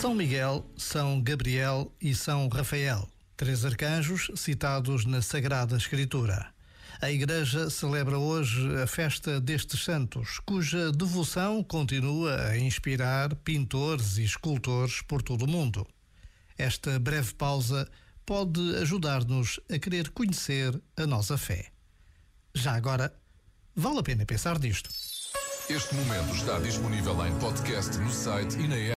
São Miguel, São Gabriel e São Rafael, três arcanjos citados na Sagrada Escritura. A Igreja celebra hoje a festa destes santos, cuja devoção continua a inspirar pintores e escultores por todo o mundo. Esta breve pausa pode ajudar-nos a querer conhecer a nossa fé. Já agora, vale a pena pensar nisto. Este momento está disponível em podcast no site e na app.